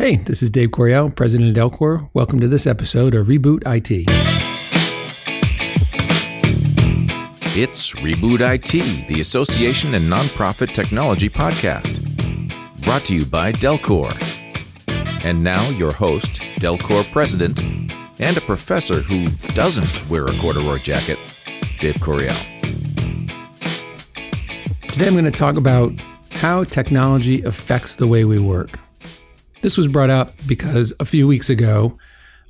Hey, this is Dave Coriale, president of Delcor. Welcome to this episode of Reboot IT. It's Reboot IT, the association and nonprofit technology podcast. Brought to you by Delcor. And now, your host, Delcor president, and a professor who doesn't wear a corduroy jacket, Dave Coriale. Today, I'm going to talk about how technology affects the way we work. This was brought up because a few weeks ago,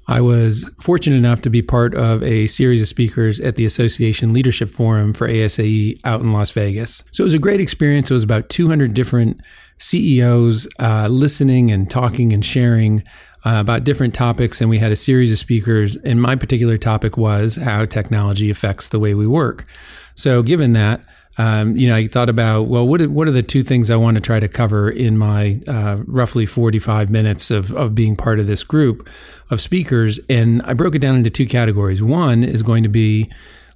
I was fortunate enough to be part of a series of speakers at the Association Leadership Forum for ASAE out in Las Vegas. So it was a great experience. It was about 200 different CEOs uh, listening and talking and sharing uh, about different topics. And we had a series of speakers. And my particular topic was how technology affects the way we work. So, given that, um, you know, I thought about, well, what are, what are the two things I want to try to cover in my uh, roughly 45 minutes of, of being part of this group of speakers? And I broke it down into two categories. One is going to be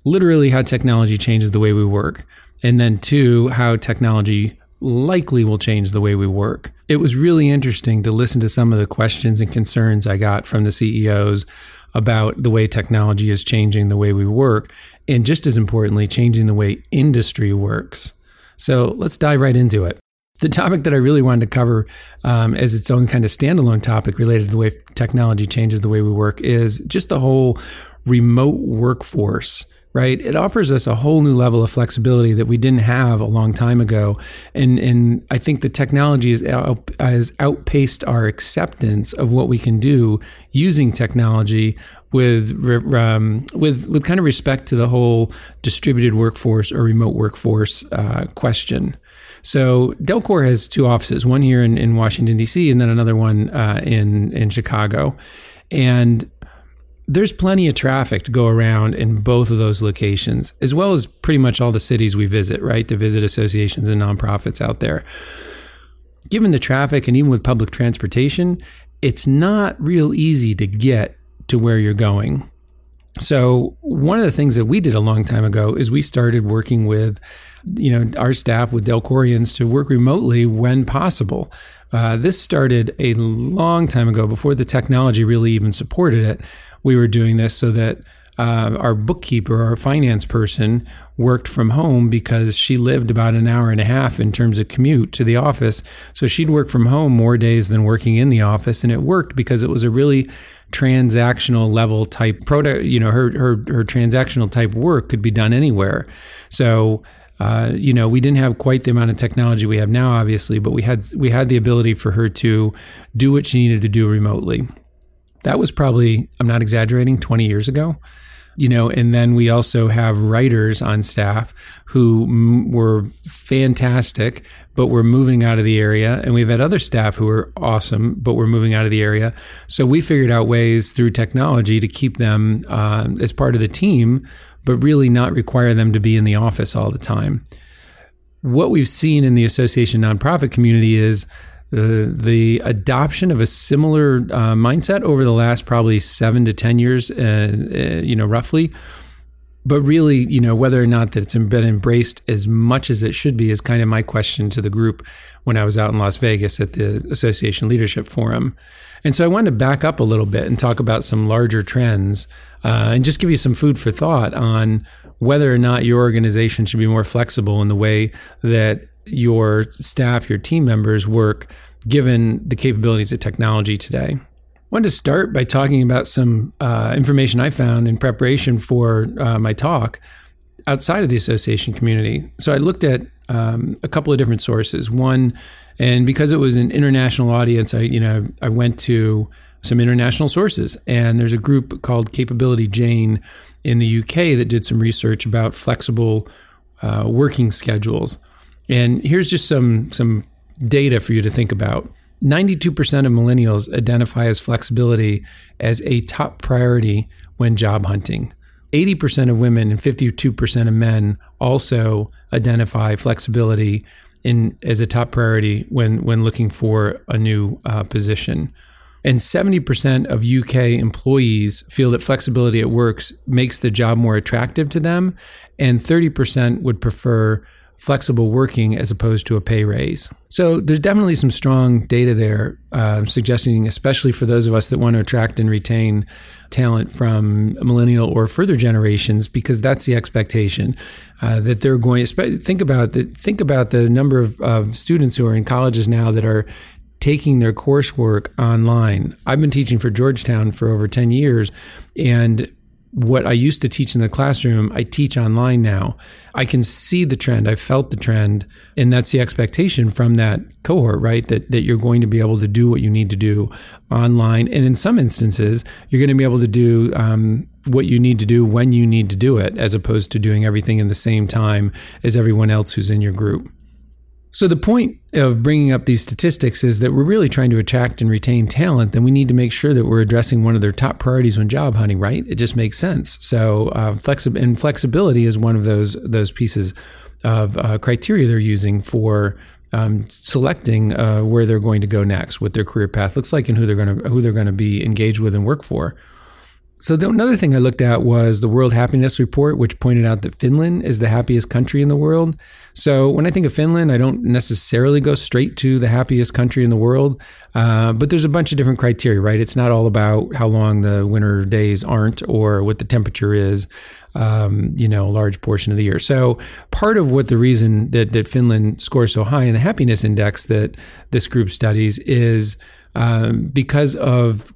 literally how technology changes the way we work. And then two, how technology likely will change the way we work. It was really interesting to listen to some of the questions and concerns I got from the CEOs about the way technology is changing the way we work, and just as importantly, changing the way industry works. So let's dive right into it. The topic that I really wanted to cover um, as its own kind of standalone topic related to the way technology changes the way we work is just the whole remote workforce right? It offers us a whole new level of flexibility that we didn't have a long time ago, and and I think the technology out, has outpaced our acceptance of what we can do using technology with um, with with kind of respect to the whole distributed workforce or remote workforce uh, question. So Delcor has two offices, one here in, in Washington D.C. and then another one uh, in in Chicago, and there's plenty of traffic to go around in both of those locations, as well as pretty much all the cities we visit, right? To visit associations and nonprofits out there. Given the traffic and even with public transportation, it's not real easy to get to where you're going. So, one of the things that we did a long time ago is we started working with you know our staff with Delcorians to work remotely when possible. Uh, this started a long time ago before the technology really even supported it we were doing this so that uh, our bookkeeper, our finance person, worked from home because she lived about an hour and a half in terms of commute to the office. So she'd work from home more days than working in the office, and it worked because it was a really transactional level type product. You know, her her her transactional type work could be done anywhere. So. Uh, you know, we didn't have quite the amount of technology we have now, obviously, but we had we had the ability for her to do what she needed to do remotely. That was probably, I'm not exaggerating, 20 years ago. You know, and then we also have writers on staff who m- were fantastic, but we're moving out of the area. And we've had other staff who are awesome, but we're moving out of the area. So we figured out ways through technology to keep them uh, as part of the team, but really not require them to be in the office all the time. What we've seen in the association nonprofit community is the, the adoption of a similar uh, mindset over the last probably seven to 10 years, uh, uh, you know, roughly. But really, you know, whether or not that it's been embraced as much as it should be is kind of my question to the group when I was out in Las Vegas at the Association Leadership Forum. And so I wanted to back up a little bit and talk about some larger trends uh, and just give you some food for thought on whether or not your organization should be more flexible in the way that your staff, your team members work given the capabilities of technology today. I wanted to start by talking about some uh, information I found in preparation for uh, my talk outside of the association community. So I looked at um, a couple of different sources. One, and because it was an international audience, I you know I went to some international sources, and there's a group called Capability Jane in the UK that did some research about flexible uh, working schedules. And here's just some some data for you to think about. 92% of millennials identify as flexibility as a top priority when job hunting. 80% of women and 52% of men also identify flexibility in as a top priority when when looking for a new uh, position. And 70% of UK employees feel that flexibility at work makes the job more attractive to them, and 30% would prefer flexible working as opposed to a pay raise. So there's definitely some strong data there uh, suggesting, especially for those of us that want to attract and retain talent from millennial or further generations, because that's the expectation uh, that they're going. To, think about the think about the number of, of students who are in colleges now that are taking their coursework online. I've been teaching for Georgetown for over 10 years, and what I used to teach in the classroom, I teach online now. I can see the trend. I felt the trend. And that's the expectation from that cohort, right? That, that you're going to be able to do what you need to do online. And in some instances, you're going to be able to do um, what you need to do when you need to do it, as opposed to doing everything in the same time as everyone else who's in your group. So, the point of bringing up these statistics is that we're really trying to attract and retain talent, then we need to make sure that we're addressing one of their top priorities when job hunting, right? It just makes sense. So, uh, flexi- and flexibility is one of those, those pieces of uh, criteria they're using for um, selecting uh, where they're going to go next, what their career path looks like, and who they're going to who they're going to be engaged with and work for. So the, another thing I looked at was the World Happiness Report, which pointed out that Finland is the happiest country in the world. So when I think of Finland, I don't necessarily go straight to the happiest country in the world, uh, but there's a bunch of different criteria, right? It's not all about how long the winter days aren't or what the temperature is, um, you know, a large portion of the year. So part of what the reason that that Finland scores so high in the happiness index that this group studies is um, because of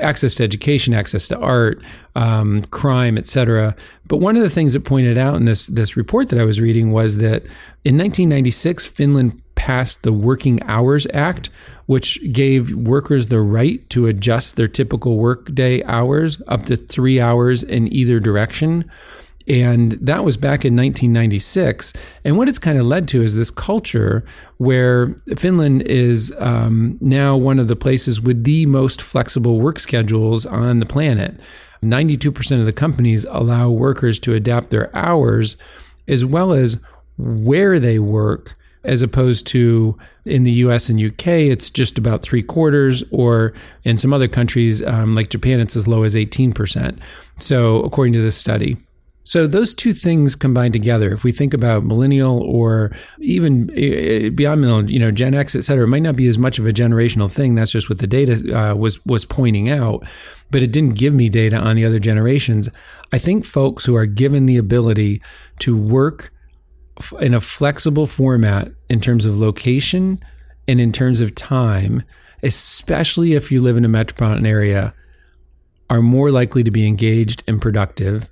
access to education, access to art, um, crime, etc. But one of the things that pointed out in this this report that I was reading was that in 1996, Finland passed the Working Hours Act, which gave workers the right to adjust their typical workday hours up to three hours in either direction. And that was back in 1996. And what it's kind of led to is this culture where Finland is um, now one of the places with the most flexible work schedules on the planet. 92% of the companies allow workers to adapt their hours as well as where they work, as opposed to in the US and UK, it's just about three quarters, or in some other countries um, like Japan, it's as low as 18%. So, according to this study. So those two things combined together, if we think about millennial or even eh, beyond millennial, you know, Gen X, et cetera, it might not be as much of a generational thing. That's just what the data uh, was was pointing out, but it didn't give me data on the other generations. I think folks who are given the ability to work in a flexible format in terms of location and in terms of time, especially if you live in a metropolitan area, are more likely to be engaged and productive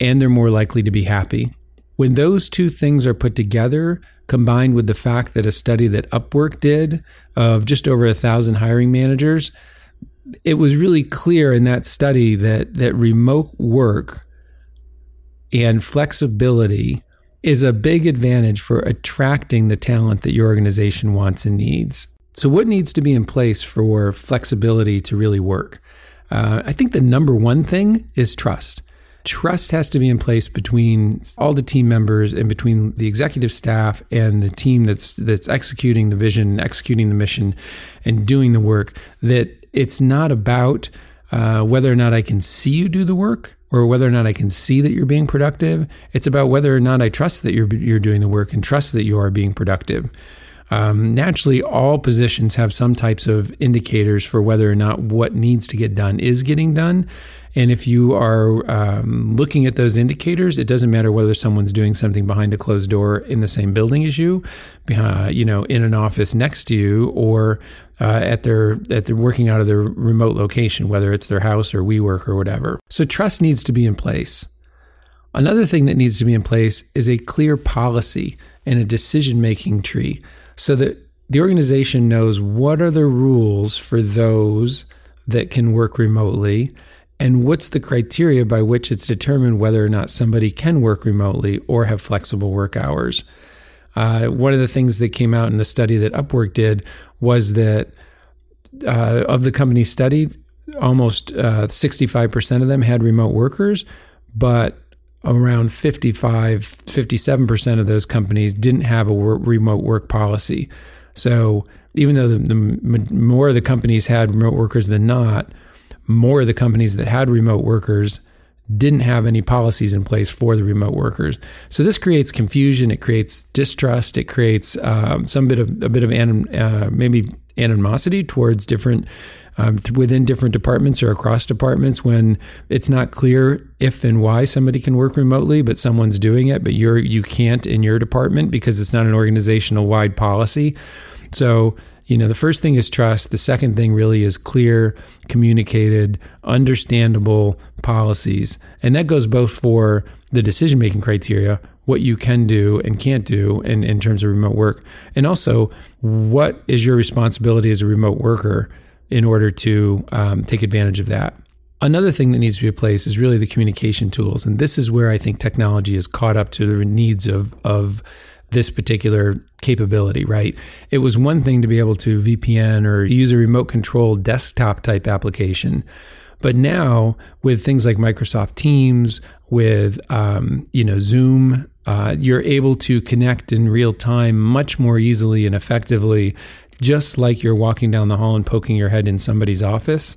and they're more likely to be happy. When those two things are put together, combined with the fact that a study that Upwork did of just over a thousand hiring managers, it was really clear in that study that that remote work and flexibility is a big advantage for attracting the talent that your organization wants and needs. So, what needs to be in place for flexibility to really work? Uh, I think the number one thing is trust trust has to be in place between all the team members and between the executive staff and the team that's that's executing the vision, executing the mission, and doing the work. That it's not about uh, whether or not I can see you do the work or whether or not I can see that you're being productive. It's about whether or not I trust that you're you're doing the work and trust that you are being productive. Um, naturally, all positions have some types of indicators for whether or not what needs to get done is getting done. And if you are um, looking at those indicators, it doesn't matter whether someone's doing something behind a closed door in the same building as you, uh, you know, in an office next to you, or uh, at their at their working out of their remote location, whether it's their house or WeWork or whatever. So trust needs to be in place. Another thing that needs to be in place is a clear policy and a decision making tree so that the organization knows what are the rules for those that can work remotely and what's the criteria by which it's determined whether or not somebody can work remotely or have flexible work hours. Uh, one of the things that came out in the study that Upwork did was that uh, of the companies studied, almost uh, 65% of them had remote workers, but around 55, 57% of those companies didn't have a work, remote work policy. So even though the, the, more of the companies had remote workers than not, more of the companies that had remote workers didn't have any policies in place for the remote workers. So this creates confusion. It creates distrust. It creates um, some bit of a bit of anim, uh, maybe animosity towards different um, within different departments or across departments when it's not clear if and why somebody can work remotely, but someone's doing it, but you're you can't in your department because it's not an organizational wide policy. So you know, the first thing is trust. The second thing really is clear, communicated, understandable policies. And that goes both for the decision making criteria, what you can do and can't do in, in terms of remote work, and also what is your responsibility as a remote worker in order to um, take advantage of that. Another thing that needs to be in place is really the communication tools. And this is where I think technology is caught up to the needs of, of this particular capability, right? It was one thing to be able to VPN or use a remote control desktop type application. But now, with things like Microsoft Teams, with um, you know Zoom, uh, you're able to connect in real time much more easily and effectively, just like you're walking down the hall and poking your head in somebody's office.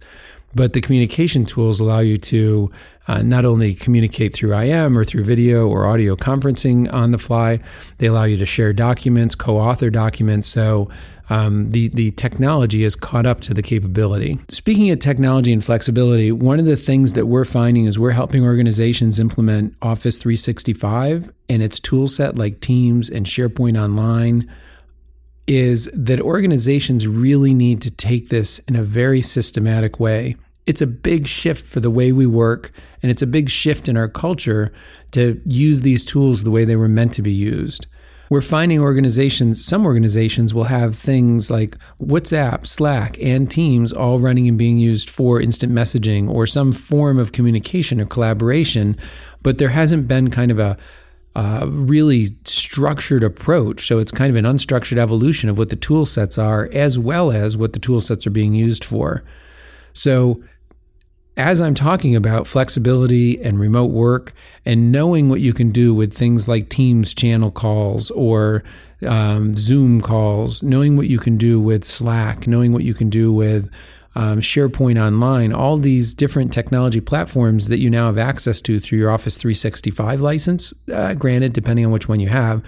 But the communication tools allow you to uh, not only communicate through IM or through video or audio conferencing on the fly, they allow you to share documents, co author documents. So um, the, the technology is caught up to the capability. Speaking of technology and flexibility, one of the things that we're finding is we're helping organizations implement Office 365 and its tool set like Teams and SharePoint Online is that organizations really need to take this in a very systematic way. It's a big shift for the way we work, and it's a big shift in our culture to use these tools the way they were meant to be used. We're finding organizations, some organizations will have things like WhatsApp, Slack, and Teams all running and being used for instant messaging or some form of communication or collaboration, but there hasn't been kind of a uh, really structured approach. So it's kind of an unstructured evolution of what the tool sets are, as well as what the tool sets are being used for. So as I'm talking about flexibility and remote work and knowing what you can do with things like Teams channel calls or um, Zoom calls, knowing what you can do with Slack, knowing what you can do with um, SharePoint Online, all these different technology platforms that you now have access to through your Office 365 license, uh, granted, depending on which one you have.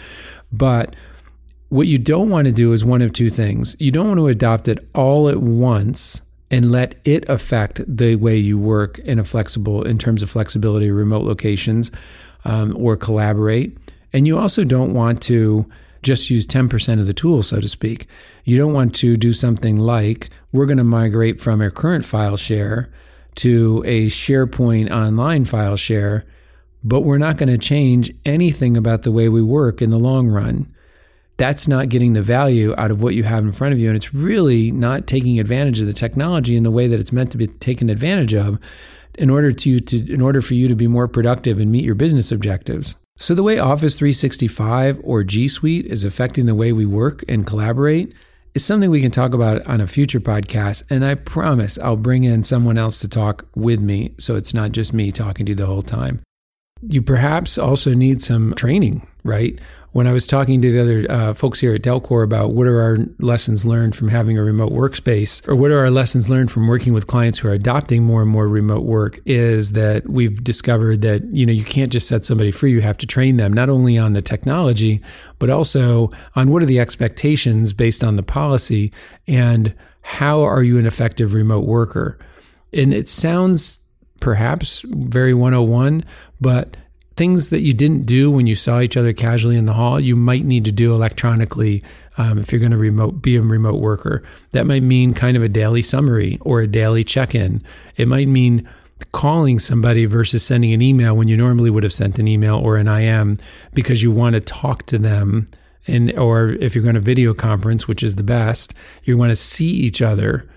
But what you don't want to do is one of two things. You don't want to adopt it all at once and let it affect the way you work in a flexible, in terms of flexibility, remote locations, um, or collaborate. And you also don't want to just use 10% of the tool, so to speak. You don't want to do something like we're going to migrate from a current file share to a SharePoint online file share, but we're not going to change anything about the way we work in the long run. That's not getting the value out of what you have in front of you. And it's really not taking advantage of the technology in the way that it's meant to be taken advantage of in order to, to in order for you to be more productive and meet your business objectives. So, the way Office 365 or G Suite is affecting the way we work and collaborate is something we can talk about on a future podcast. And I promise I'll bring in someone else to talk with me so it's not just me talking to you the whole time. You perhaps also need some training, right? when I was talking to the other uh, folks here at Delcor about what are our lessons learned from having a remote workspace, or what are our lessons learned from working with clients who are adopting more and more remote work, is that we've discovered that you know you can't just set somebody free; you have to train them not only on the technology, but also on what are the expectations based on the policy, and how are you an effective remote worker. And it sounds perhaps very 101, but things that you didn't do when you saw each other casually in the hall, you might need to do electronically um, if you're going to remote be a remote worker. That might mean kind of a daily summary or a daily check-in. It might mean calling somebody versus sending an email when you normally would have sent an email or an IM because you want to talk to them. And or if you're going to video conference, which is the best, you want to see each other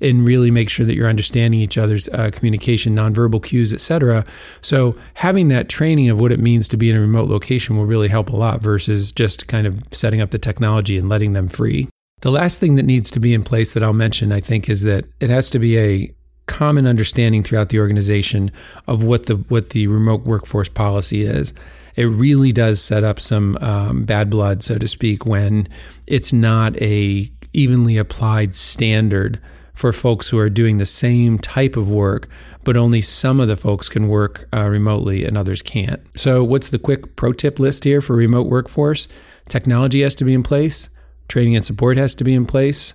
and really make sure that you're understanding each other's uh, communication, nonverbal cues, etc. So having that training of what it means to be in a remote location will really help a lot versus just kind of setting up the technology and letting them free. The last thing that needs to be in place that I'll mention, I think, is that it has to be a common understanding throughout the organization of what the what the remote workforce policy is. It really does set up some um, bad blood, so to speak, when it's not a evenly applied standard for folks who are doing the same type of work, but only some of the folks can work uh, remotely and others can't. So, what's the quick pro tip list here for remote workforce? Technology has to be in place, training and support has to be in place,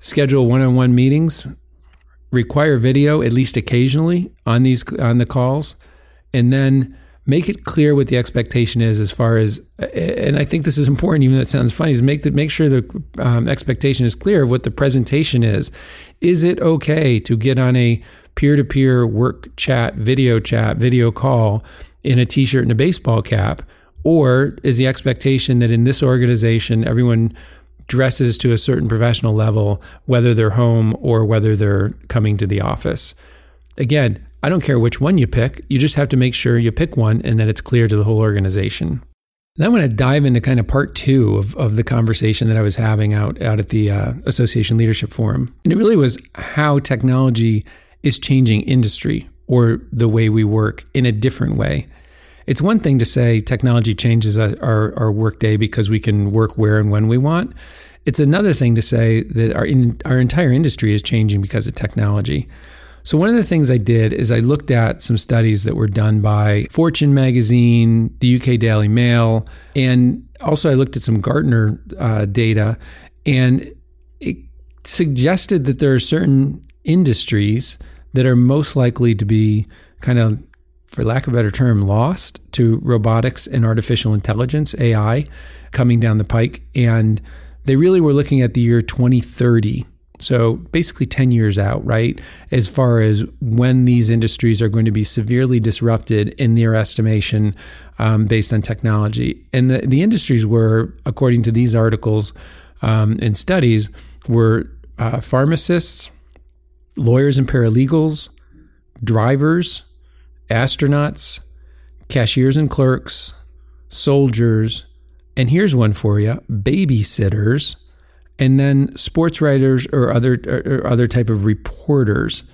schedule one on one meetings, require video at least occasionally on these on the calls, and then make it clear what the expectation is as far as and i think this is important even though it sounds funny is make the, make sure the um, expectation is clear of what the presentation is. Is it okay to get on a peer-to-peer work chat video chat video call in a t-shirt and a baseball cap? Or is the expectation that in this organization everyone dresses to a certain professional level whether they're home or whether they're coming to the office? Again I don't care which one you pick. You just have to make sure you pick one and that it's clear to the whole organization. Then I want to dive into kind of part two of, of the conversation that I was having out, out at the uh, Association Leadership Forum. And it really was how technology is changing industry or the way we work in a different way. It's one thing to say technology changes our, our workday because we can work where and when we want. It's another thing to say that our, in, our entire industry is changing because of technology. So, one of the things I did is I looked at some studies that were done by Fortune magazine, the UK Daily Mail, and also I looked at some Gartner uh, data, and it suggested that there are certain industries that are most likely to be kind of, for lack of a better term, lost to robotics and artificial intelligence, AI, coming down the pike. And they really were looking at the year 2030 so basically 10 years out, right? As far as when these industries are going to be severely disrupted in their estimation um, based on technology. And the, the industries were, according to these articles um, and studies, were uh, pharmacists, lawyers and paralegals, drivers, astronauts, cashiers and clerks, soldiers, and here's one for you babysitters and then sports writers or other or other type of reporters.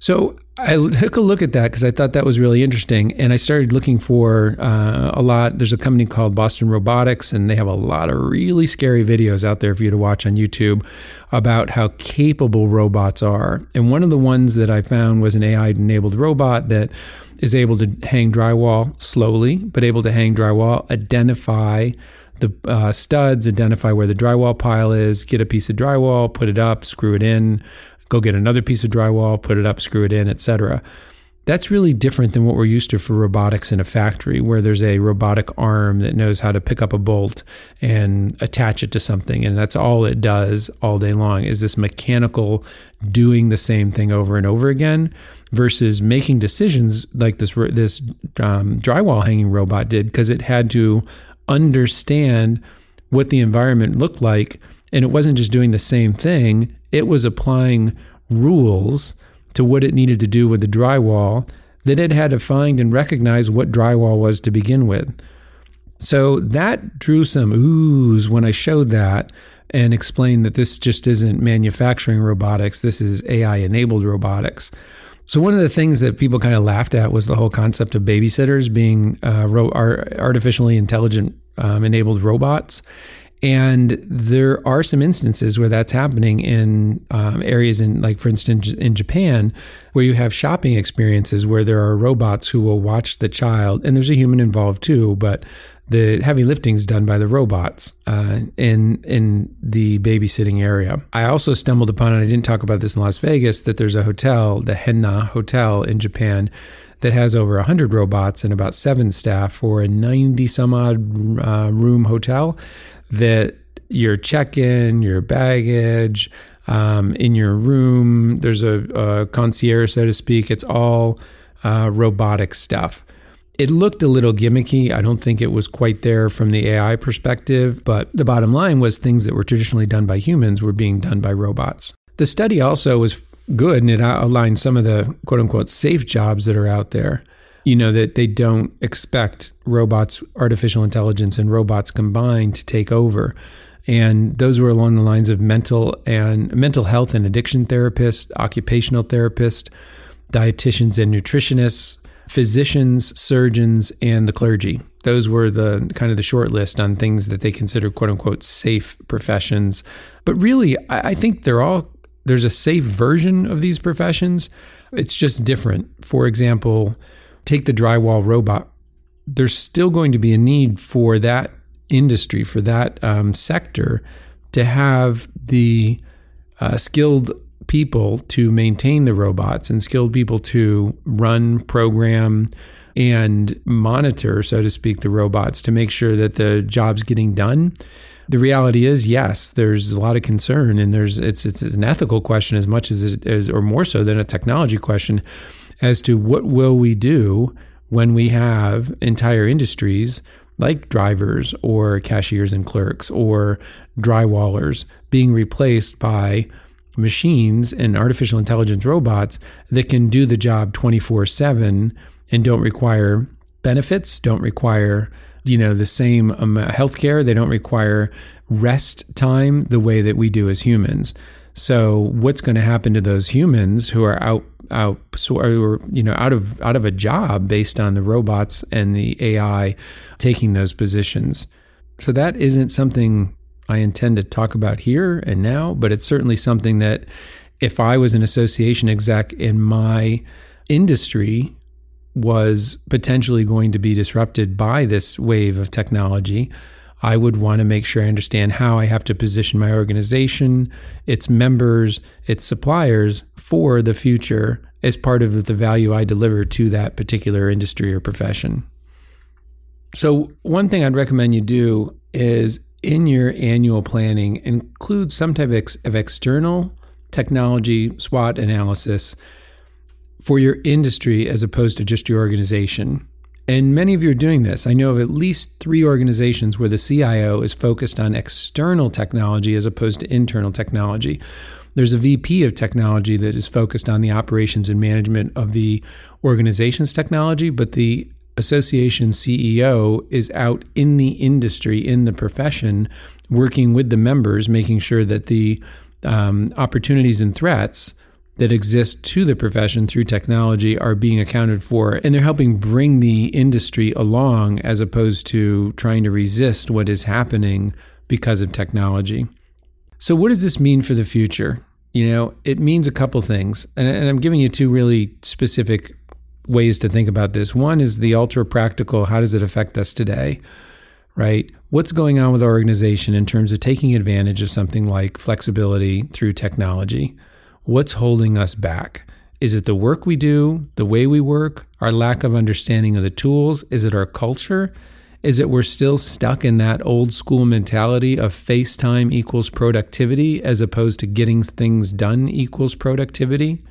So I took a look at that because I thought that was really interesting, and I started looking for uh, a lot. There's a company called Boston Robotics, and they have a lot of really scary videos out there for you to watch on YouTube about how capable robots are. And one of the ones that I found was an AI-enabled robot that is able to hang drywall slowly, but able to hang drywall, identify the uh, studs, identify where the drywall pile is, get a piece of drywall, put it up, screw it in, go get another piece of drywall, put it up, screw it in, etc. That's really different than what we're used to for robotics in a factory, where there's a robotic arm that knows how to pick up a bolt and attach it to something, and that's all it does all day long. Is this mechanical doing the same thing over and over again, versus making decisions like this this um, drywall hanging robot did, because it had to understand what the environment looked like. And it wasn't just doing the same thing, it was applying rules to what it needed to do with the drywall that it had to find and recognize what drywall was to begin with. So that drew some oohs when I showed that and explained that this just isn't manufacturing robotics, this is AI enabled robotics. So one of the things that people kind of laughed at was the whole concept of babysitters being uh, ro- artificially intelligent um, enabled robots. And there are some instances where that's happening in um, areas in, like, for instance, in Japan, where you have shopping experiences where there are robots who will watch the child, and there's a human involved too, but the heavy lifting is done by the robots uh, in in the babysitting area. I also stumbled upon, and I didn't talk about this in Las Vegas, that there's a hotel, the Henn na Hotel in Japan, that has over 100 robots and about seven staff for a 90 some odd uh, room hotel. That your check in, your baggage, um, in your room, there's a, a, concierge, so to speak. It's all uh, robotic stuff. It looked a little gimmicky. I don't think it was quite there from the AI perspective, but the bottom line was things that were traditionally done by humans were being done by robots. The study also was good and it outlined some of the quote unquote safe jobs that are out there. You know, that they don't expect robots, artificial intelligence, and robots combined to take over. And those were along the lines of mental and mental health and addiction therapists, occupational therapists, dietitians and nutritionists, physicians, surgeons, and the clergy. Those were the kind of the short list on things that they consider quote unquote safe professions. But really, I think they're all there's a safe version of these professions. It's just different. For example, take the drywall robot. There's still going to be a need for that industry, for that um, sector, to have the uh, skilled people to maintain the robots and skilled people to run, program, and monitor, so to speak, the robots to make sure that the job's getting done. The reality is, yes, there's a lot of concern, and there's it's it's, an ethical question as much as it is, or more so than a technology question, as to what will we do when we have entire industries like drivers or cashiers and clerks or drywallers being replaced by machines and artificial intelligence robots that can do the job 24 7 and don't require benefits, don't require you know the same um, healthcare. They don't require rest time the way that we do as humans. So what's going to happen to those humans who are out out so or you know out of out of a job based on the robots and the AI taking those positions? So that isn't something I intend to talk about here and now, but it's certainly something that if I was an association exec in my industry was potentially going to be disrupted by this wave of technology, I would want to make sure I understand how I have to position my organization, its members, its suppliers for the future as part of the value I deliver to that particular industry or profession. So, one thing I'd recommend you do is in your annual planning, include some type of external technology SWOT analysis for your industry as opposed to just your organization. And many of you are doing this. I know of at least three organizations where the CIO is focused on external technology as opposed to internal technology. There's a VP of technology that is focused on the operations and management of the organization's technology, but the association CEO is out in the industry, in the profession, working with the members, making sure that the um, opportunities and threats that exist to the profession through technology are being accounted for and they're helping bring the industry along as opposed to trying to resist what is happening because of technology. So, what does this mean for the future? You know, it means a couple things. And, and I'm giving you two really specific ways to think about this. One is the ultra practical how does it affect us today? Right? What's going on with our organization in terms of taking advantage of something like flexibility through technology? What's holding us back? Is it the work we do, the way we work, our lack of understanding of the tools? Is it our culture? Is it we're still stuck in that old school mentality of FaceTime equals productivity as opposed to getting things done equals productivity?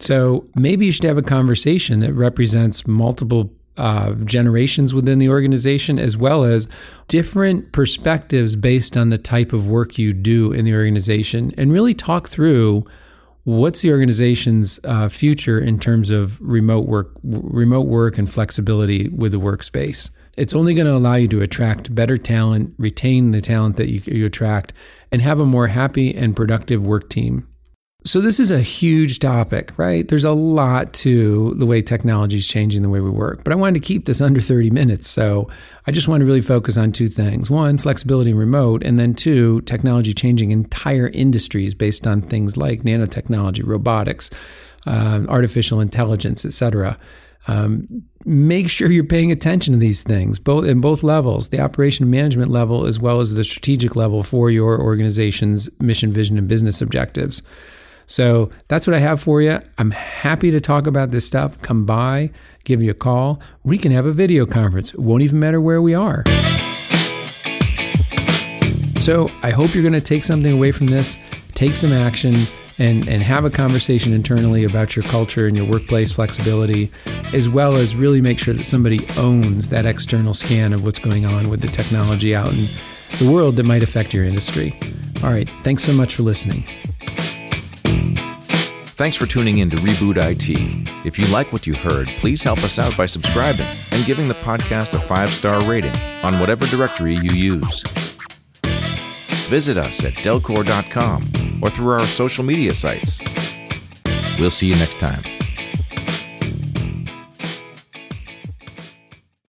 So maybe you should have a conversation that represents multiple uh, generations within the organization, as well as different perspectives based on the type of work you do in the organization, and really talk through what's the organization's uh, future in terms of remote work, remote work, and flexibility with the workspace. It's only going to allow you to attract better talent, retain the talent that you, you attract, and have a more happy and productive work team. So, this is a huge topic, right? There's a lot to the way technology is changing the way we work, but I wanted to keep this under 30 minutes. So, I just want to really focus on two things one, flexibility and remote, and then two, technology changing entire industries based on things like nanotechnology, robotics, uh, artificial intelligence, etc. Um, make sure you're paying attention to these things, both in both levels, the operation management level as well as the strategic level for your organization's mission, vision, and business objectives. So that's what I have for you. I'm happy to talk about this stuff. Come by, give you a call. We can have a video conference. It won't even matter where we are. So I hope you're going to take something away from this, take some action, and, and have a conversation internally about your culture and your workplace flexibility, as well as really make sure that somebody owns that external scan of what's going on with the technology out in the world that might affect your industry. All right. Thanks so much for listening. Thanks for tuning in to Reboot IT. If you like what you heard, please help us out by subscribing and giving the podcast a five star rating on whatever directory you use. Visit us at delcor.com or through our social media sites. We'll see you next time.